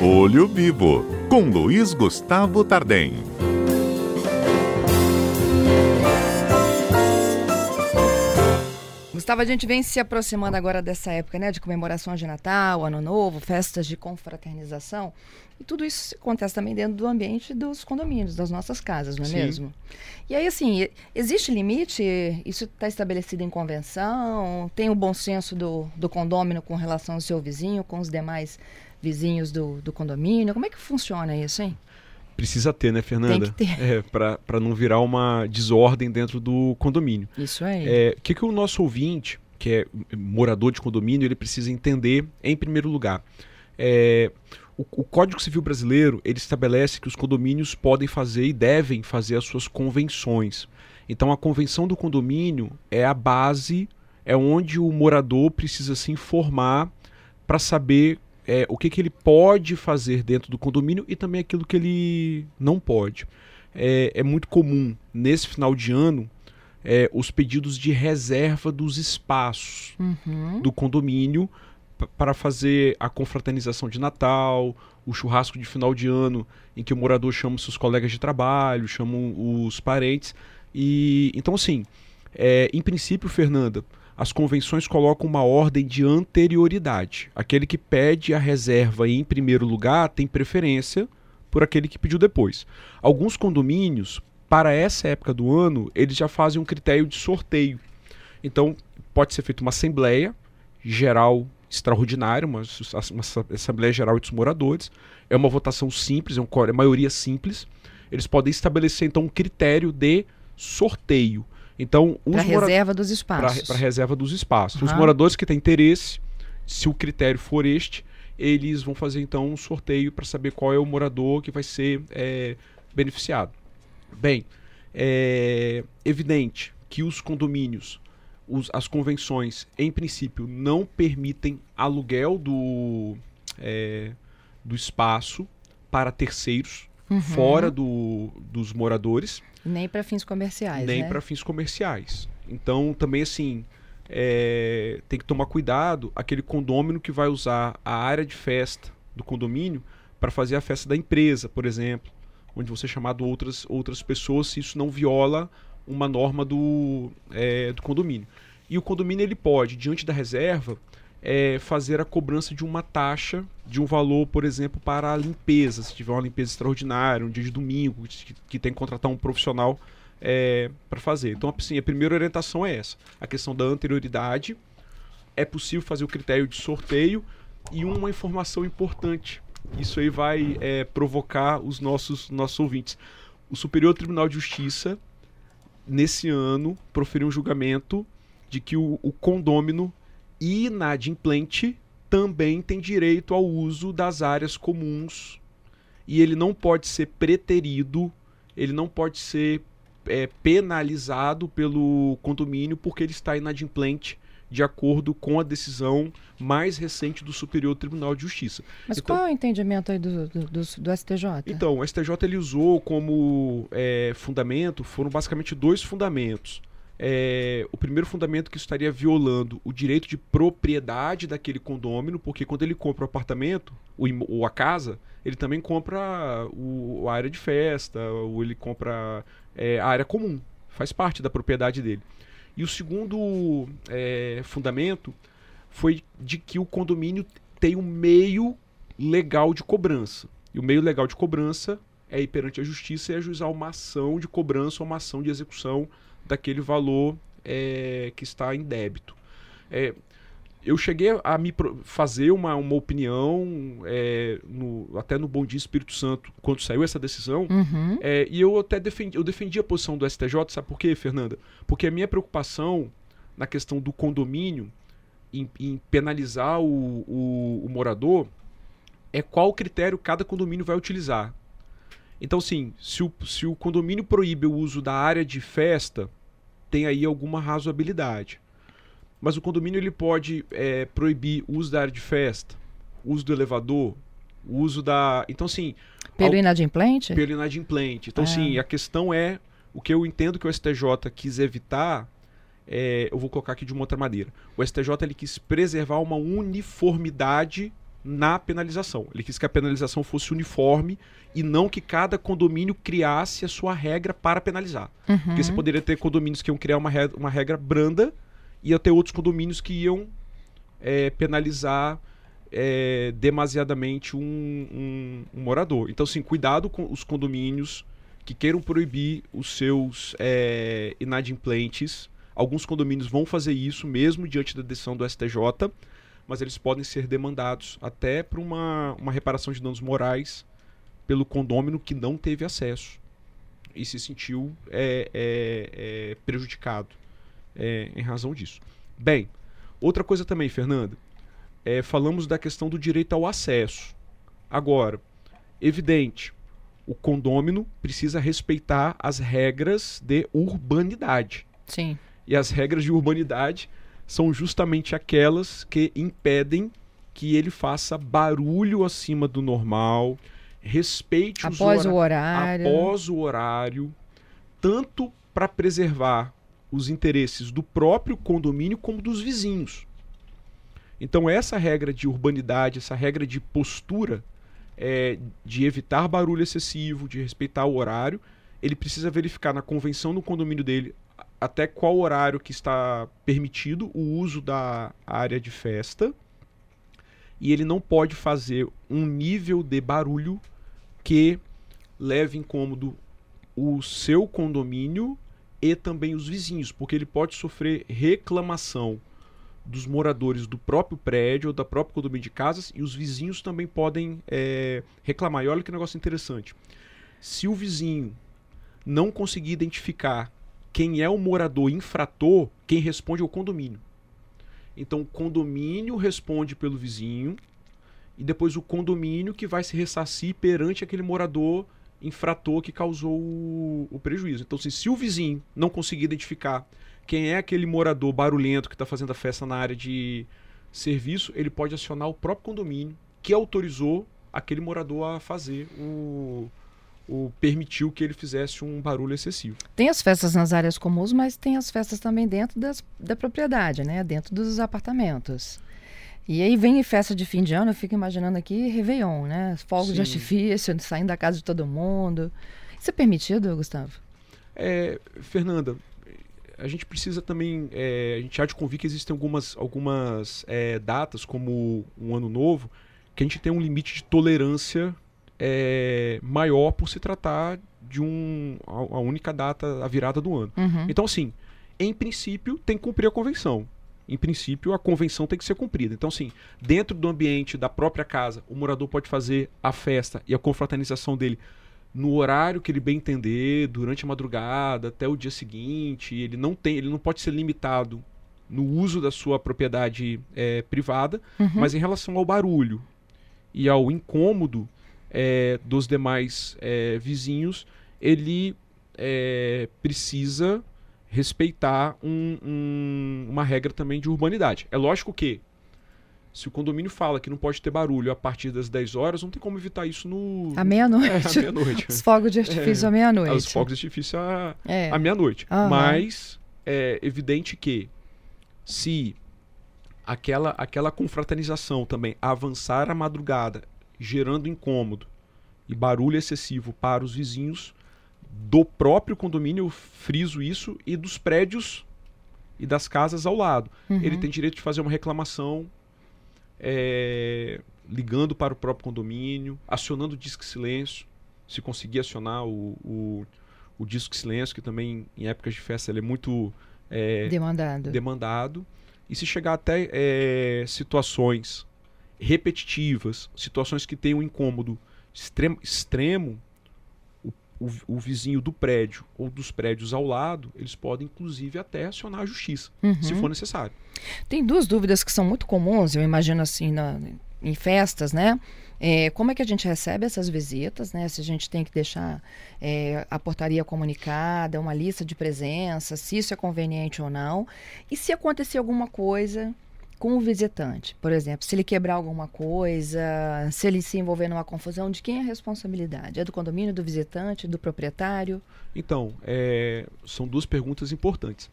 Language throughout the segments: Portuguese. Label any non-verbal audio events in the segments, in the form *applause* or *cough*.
Olho Vivo, com Luiz Gustavo Tardem. Gustavo, a gente vem se aproximando agora dessa época, né, de comemorações de Natal, Ano Novo, festas de confraternização. E tudo isso acontece também dentro do ambiente dos condomínios, das nossas casas, não é Sim. mesmo? E aí, assim, existe limite? Isso está estabelecido em convenção? Tem o bom senso do, do condômino com relação ao seu vizinho, com os demais vizinhos do, do condomínio? Como é que funciona isso, hein? Precisa ter, né, Fernanda? Tem que ter. É, para não virar uma desordem dentro do condomínio. Isso aí. É, o que, que o nosso ouvinte, que é morador de condomínio, ele precisa entender em primeiro lugar? É, o, o, Código Civil Brasileiro ele estabelece que os condomínios podem fazer e devem fazer as suas convenções. Então a convenção do condomínio é a base, é onde o morador precisa se informar para saber é, o que, que ele pode fazer dentro do condomínio e também aquilo que ele não pode. É, é muito comum nesse final de ano é, os pedidos de reserva dos espaços uhum. do condomínio para fazer a confraternização de Natal, o churrasco de final de ano, em que o morador chama seus colegas de trabalho, chama os parentes. E então assim, é, em princípio, Fernanda, as convenções colocam uma ordem de anterioridade. Aquele que pede a reserva em primeiro lugar tem preferência por aquele que pediu depois. Alguns condomínios, para essa época do ano, eles já fazem um critério de sorteio. Então, pode ser feita uma assembleia geral extraordinária, uma, uma assembleia geral dos moradores. É uma votação simples, é uma maioria simples. Eles podem estabelecer então um critério de sorteio. Então, para reserva dos espaços. Para reserva dos espaços. Uhum. Os moradores que têm interesse, se o critério for este, eles vão fazer então um sorteio para saber qual é o morador que vai ser é, beneficiado. Bem, é evidente que os condomínios, os, as convenções, em princípio, não permitem aluguel do, é, do espaço para terceiros uhum. fora do, dos moradores. Nem para fins comerciais. Nem né? para fins comerciais. Então, também assim, é, tem que tomar cuidado aquele condômino que vai usar a área de festa do condomínio para fazer a festa da empresa, por exemplo, onde você é chamado outras, outras pessoas, se isso não viola uma norma do, é, do condomínio. E o condomínio ele pode, diante da reserva, é, fazer a cobrança de uma taxa de um valor, por exemplo, para a limpeza, se tiver uma limpeza extraordinária, um dia de domingo, que, que tem que contratar um profissional é, para fazer. Então, assim, a primeira orientação é essa: a questão da anterioridade. É possível fazer o critério de sorteio e uma informação importante. Isso aí vai é, provocar os nossos, nossos ouvintes. O Superior Tribunal de Justiça, nesse ano, proferiu um julgamento de que o, o condômino inadimplente também tem direito ao uso das áreas comuns e ele não pode ser preterido, ele não pode ser é, penalizado pelo condomínio porque ele está inadimplente de acordo com a decisão mais recente do Superior Tribunal de Justiça. Mas então, qual é o entendimento aí do, do, do, do STJ? Então, o STJ ele usou como é, fundamento, foram basicamente dois fundamentos é, o primeiro fundamento que estaria violando o direito de propriedade daquele condômino, porque quando ele compra o apartamento o, ou a casa, ele também compra o, a área de festa, ou ele compra é, a área comum, faz parte da propriedade dele. E o segundo é, fundamento foi de que o condomínio tem um meio legal de cobrança. E o meio legal de cobrança é ir perante a justiça e ajuizar uma ação de cobrança ou uma ação de execução daquele valor é, que está em débito. É, eu cheguei a me fazer uma, uma opinião, é, no, até no Bom Dia Espírito Santo, quando saiu essa decisão, uhum. é, e eu até defendi, eu defendi a posição do STJ, sabe por quê, Fernanda? Porque a minha preocupação na questão do condomínio, em, em penalizar o, o, o morador, é qual critério cada condomínio vai utilizar. Então, sim, se o, se o condomínio proíbe o uso da área de festa, tem aí alguma razoabilidade. Mas o condomínio ele pode é, proibir o uso da área de festa, o uso do elevador, o uso da. Então, assim. Pelo ao... inadimplente? Pelo inadimplente. Então, é. sim, a questão é. O que eu entendo que o STJ quis evitar, é, eu vou colocar aqui de uma outra maneira. O STJ ele quis preservar uma uniformidade na penalização. Ele quis que a penalização fosse uniforme e não que cada condomínio criasse a sua regra para penalizar. Uhum. Porque você poderia ter condomínios que iam criar uma regra, uma regra branda e ia ter outros condomínios que iam é, penalizar é, demasiadamente um, um, um, morador. Então, assim, cuidado com os condomínios que queiram proibir os seus é, inadimplentes. Alguns condomínios vão fazer isso mesmo diante da decisão do STJ mas eles podem ser demandados até para uma, uma reparação de danos morais pelo condômino que não teve acesso e se sentiu é, é, é, prejudicado é, em razão disso. Bem, outra coisa também, Fernanda, é, falamos da questão do direito ao acesso. Agora, evidente, o condômino precisa respeitar as regras de urbanidade. Sim. E as regras de urbanidade são justamente aquelas que impedem que ele faça barulho acima do normal, respeite após os o horário, após o horário, tanto para preservar os interesses do próprio condomínio como dos vizinhos. Então essa regra de urbanidade, essa regra de postura, é, de evitar barulho excessivo, de respeitar o horário, ele precisa verificar na convenção do condomínio dele até qual horário que está permitido o uso da área de festa e ele não pode fazer um nível de barulho que leve incômodo o seu condomínio e também os vizinhos, porque ele pode sofrer reclamação dos moradores do próprio prédio ou da própria condomínio de casas e os vizinhos também podem é, reclamar. E olha que negócio interessante. Se o vizinho não conseguir identificar quem é o morador infrator, quem responde é o condomínio. Então o condomínio responde pelo vizinho e depois o condomínio que vai se ressarcir perante aquele morador infrator que causou o, o prejuízo. Então, assim, se o vizinho não conseguir identificar quem é aquele morador barulhento que está fazendo a festa na área de serviço, ele pode acionar o próprio condomínio que autorizou aquele morador a fazer o, o permitiu que ele fizesse um barulho excessivo. Tem as festas nas áreas comuns, mas tem as festas também dentro das, da propriedade, né? Dentro dos apartamentos. E aí vem festa de fim de ano, eu fico imaginando aqui Réveillon, né? Fogos Sim. de artifício, saindo da casa de todo mundo. Isso é permitido, Gustavo? É, Fernanda, a gente precisa também, é, a gente há de convir que existem algumas, algumas é, datas, como um ano novo, que a gente tem um limite de tolerância é, maior por se tratar de um, a, a, única data, a virada do ano. Uhum. Então, assim, em princípio, tem que cumprir a convenção. Em princípio, a convenção tem que ser cumprida. Então, assim, dentro do ambiente da própria casa, o morador pode fazer a festa e a confraternização dele no horário que ele bem entender, durante a madrugada, até o dia seguinte. Ele não tem, ele não pode ser limitado no uso da sua propriedade é, privada, uhum. mas em relação ao barulho e ao incômodo é, dos demais é, vizinhos, ele é, precisa respeitar um, um, uma regra também de urbanidade. É lógico que se o condomínio fala que não pode ter barulho a partir das 10 horas, não tem como evitar isso no. À meia-noite. É, meia-noite. *laughs* Os fogos de artifício é, à meia-noite. Os fogos de artifício à, é. à meia-noite. Uhum. Mas é evidente que se aquela, aquela confraternização também avançar à madrugada, gerando incômodo, e barulho excessivo para os vizinhos do próprio condomínio, eu friso isso, e dos prédios e das casas ao lado. Uhum. Ele tem direito de fazer uma reclamação é, ligando para o próprio condomínio, acionando o disque silêncio, se conseguir acionar o, o, o disque silêncio, que também em épocas de festa ele é muito é, demandado. demandado. E se chegar até é, situações repetitivas, situações que tenham um incômodo extremo, extremo o, o, o, vizinho do prédio ou dos prédios ao lado, eles podem inclusive até acionar a justiça, uhum. se for necessário. Tem duas dúvidas que são muito comuns, eu imagino assim, na, em festas, né? É, como é que a gente recebe essas visitas, né? Se a gente tem que deixar é, a portaria comunicada, uma lista de presença, se isso é conveniente ou não. E se acontecer alguma coisa com o visitante, por exemplo, se ele quebrar alguma coisa, se ele se envolver numa confusão, de quem é a responsabilidade? É do condomínio, do visitante, do proprietário? Então, é, são duas perguntas importantes.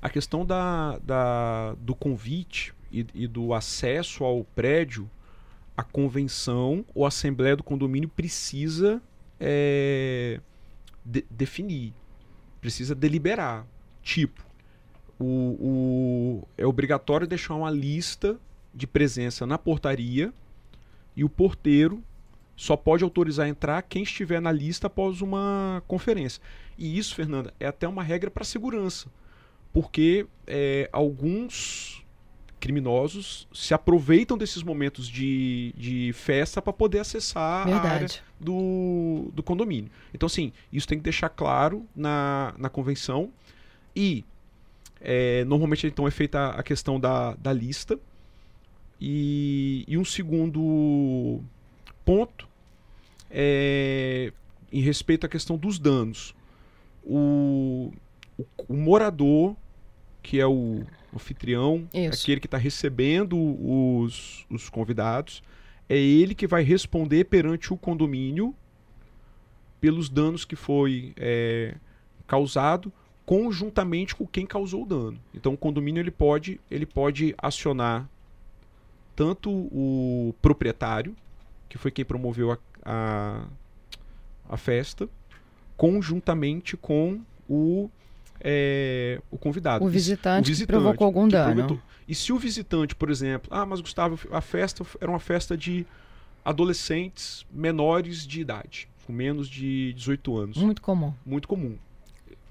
A questão da, da do convite e, e, do acesso ao prédio, a convenção ou a assembleia do condomínio precisa é, de, definir, precisa deliberar. Tipo, o, o, é obrigatório deixar uma lista de presença na portaria e o porteiro só pode autorizar entrar quem estiver na lista após uma conferência. E isso, Fernanda, é até uma regra para segurança, porque é, alguns criminosos se aproveitam desses momentos de, de festa para poder acessar Verdade. a área do, do condomínio. Então, assim, isso tem que deixar claro na, na convenção. E é, normalmente então é feita a questão da, da lista. E, e um segundo ponto é em respeito à questão dos danos. O, o, o morador, que é o anfitrião, Isso. aquele que está recebendo os, os convidados, é ele que vai responder perante o condomínio pelos danos que foi é, causado conjuntamente com quem causou o dano. Então o condomínio ele pode, ele pode acionar tanto o proprietário, que foi quem promoveu a, a, a festa, conjuntamente com o é, o convidado. O visitante, o visitante que provocou algum dano. E se o visitante, por exemplo, ah, mas Gustavo, a festa era uma festa de adolescentes menores de idade, com menos de 18 anos. Muito comum. Muito comum.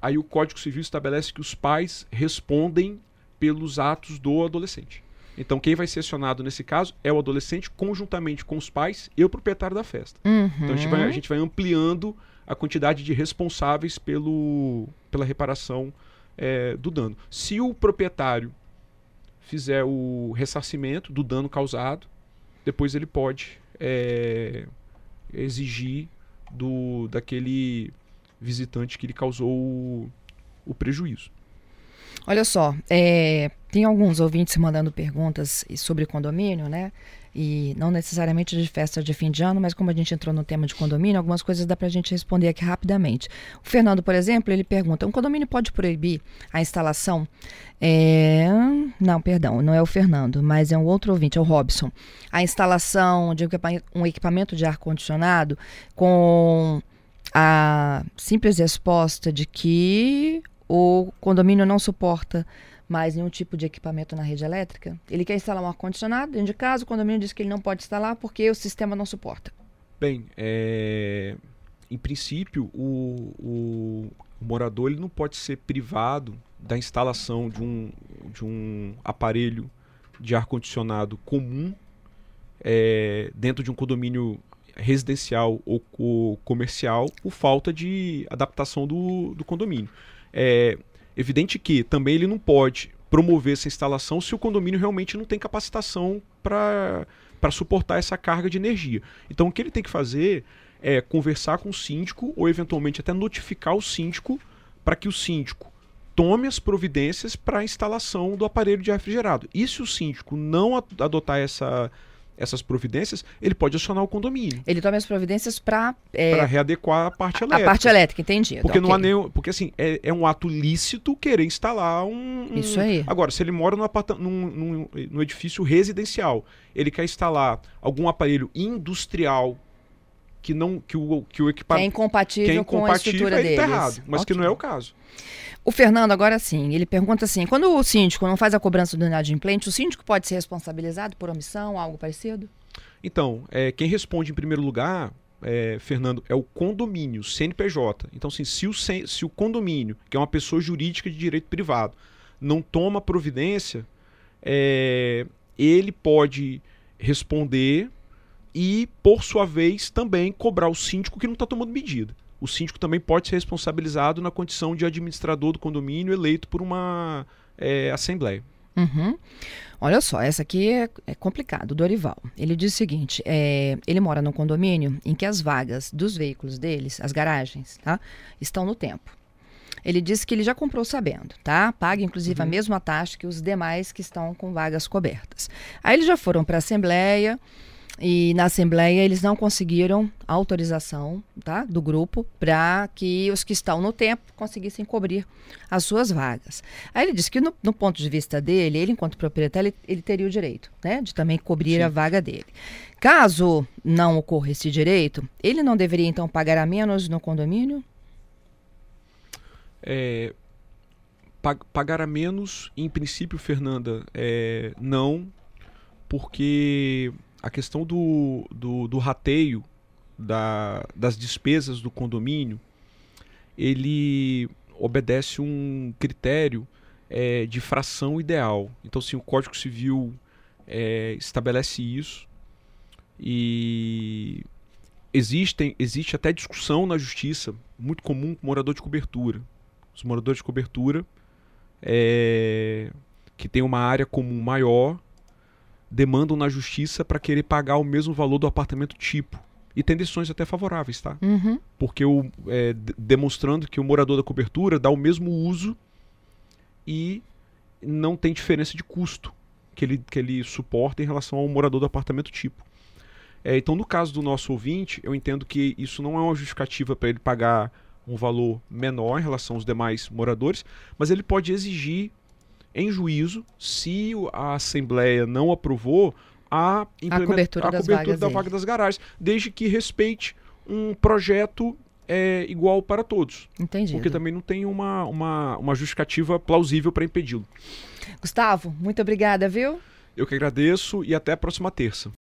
Aí o Código Civil estabelece que os pais respondem pelos atos do adolescente. Então, quem vai ser acionado nesse caso é o adolescente, conjuntamente com os pais e o proprietário da festa. Uhum. Então, a gente, vai, a gente vai ampliando a quantidade de responsáveis pelo, pela reparação é, do dano. Se o proprietário fizer o ressarcimento do dano causado, depois ele pode é, exigir do daquele visitante que ele causou o, o prejuízo. Olha só, é, tem alguns ouvintes mandando perguntas sobre condomínio, né? E não necessariamente de festa de fim de ano, mas como a gente entrou no tema de condomínio, algumas coisas dá para a gente responder aqui rapidamente. O Fernando, por exemplo, ele pergunta: um condomínio pode proibir a instalação? É... Não, perdão, não é o Fernando, mas é um outro ouvinte, é o Robson. A instalação de um equipamento de ar-condicionado com a simples resposta de que o condomínio não suporta mais nenhum tipo de equipamento na rede elétrica. Ele quer instalar um ar-condicionado dentro de casa, o condomínio diz que ele não pode instalar porque o sistema não suporta. Bem, é... em princípio, o, o, o, morador ele não pode ser privado da instalação de um, de um aparelho de ar-condicionado comum é, dentro de um condomínio residencial ou, ou, comercial por falta de adaptação do, do condomínio. É evidente que também ele não pode promover essa instalação se o condomínio realmente não tem capacitação para suportar essa carga de energia. Então o que ele tem que fazer é conversar com o síndico ou eventualmente até notificar o síndico para que o síndico tome as providências para a instalação do aparelho de refrigerado. E se o síndico não adotar essa essas providências, ele pode acionar o condomínio. Ele toma as providências para é, para readequar a parte elétrica. A parte elétrica, entendi. Porque okay. não há nenhum, porque assim é, é, um ato lícito querer instalar um, um isso aí. Agora, se ele mora num, num, num, num edifício residencial, ele quer instalar algum aparelho industrial que não que o que o equipamento é incompatível, que é incompatível com a estrutura ele tá errado, mas okay. que não é o caso. O Fernando, agora sim, ele pergunta assim: quando o síndico não faz a cobrança do inadimplente, o síndico pode ser responsabilizado por omissão, algo parecido? Então, é, quem responde em primeiro lugar, é, Fernando, é o condomínio, CNPJ. Então, assim, se o, se o condomínio, que é uma pessoa jurídica de direito privado, não toma providência, é, ele pode responder e, por sua vez, também cobrar o síndico que não está tomando medida o síndico também pode ser responsabilizado na condição de administrador do condomínio eleito por uma é, assembleia. Uhum. Olha só, essa aqui é, é complicado. Dorival. Ele diz o seguinte: é, ele mora num condomínio em que as vagas dos veículos deles, as garagens, tá, estão no tempo. Ele disse que ele já comprou sabendo, tá? Paga inclusive uhum. a mesma taxa que os demais que estão com vagas cobertas. Aí eles já foram para a assembleia E na Assembleia eles não conseguiram autorização tá, do grupo para que os que estão no tempo conseguissem cobrir as suas vagas. Aí ele disse que, no, no ponto de vista dele, ele, enquanto proprietário, ele, ele teria o direito né, de também cobrir Sim. a vaga dele. Caso não ocorra esse direito, ele não deveria então pagar a menos no condomínio? É, pagar a menos, em princípio, Fernanda, é, não, porque a questão do, do, do rateio da, das despesas do condomínio, ele obedece um critério é, de fração ideal. Então, sim, o Código Civil é, estabelece isso e existem, existe até discussão na justiça, muito comum com morador de cobertura. Os moradores de cobertura é, que tem uma área comum maior demandam na justiça para querer pagar o mesmo valor do apartamento tipo. E tem decisões até favoráveis, tá? Uhum. Porque o, é, demonstrando que o morador da cobertura dá o mesmo uso e não tem diferença de custo que ele, que ele suporta em relação ao morador do apartamento tipo. É, então, no caso do nosso ouvinte, eu entendo que isso não é uma justificativa para ele pagar um valor menor em relação aos demais moradores, mas ele pode exigir em juízo, se a Assembleia não aprovou, a, a cobertura, a cobertura da vaga das garagens, desde que respeite um projeto é, igual para todos. Entendi. Porque também não tem uma, uma, uma justificativa plausível para impedi-lo. Gustavo, muito obrigada, viu? Eu que agradeço e até a próxima terça.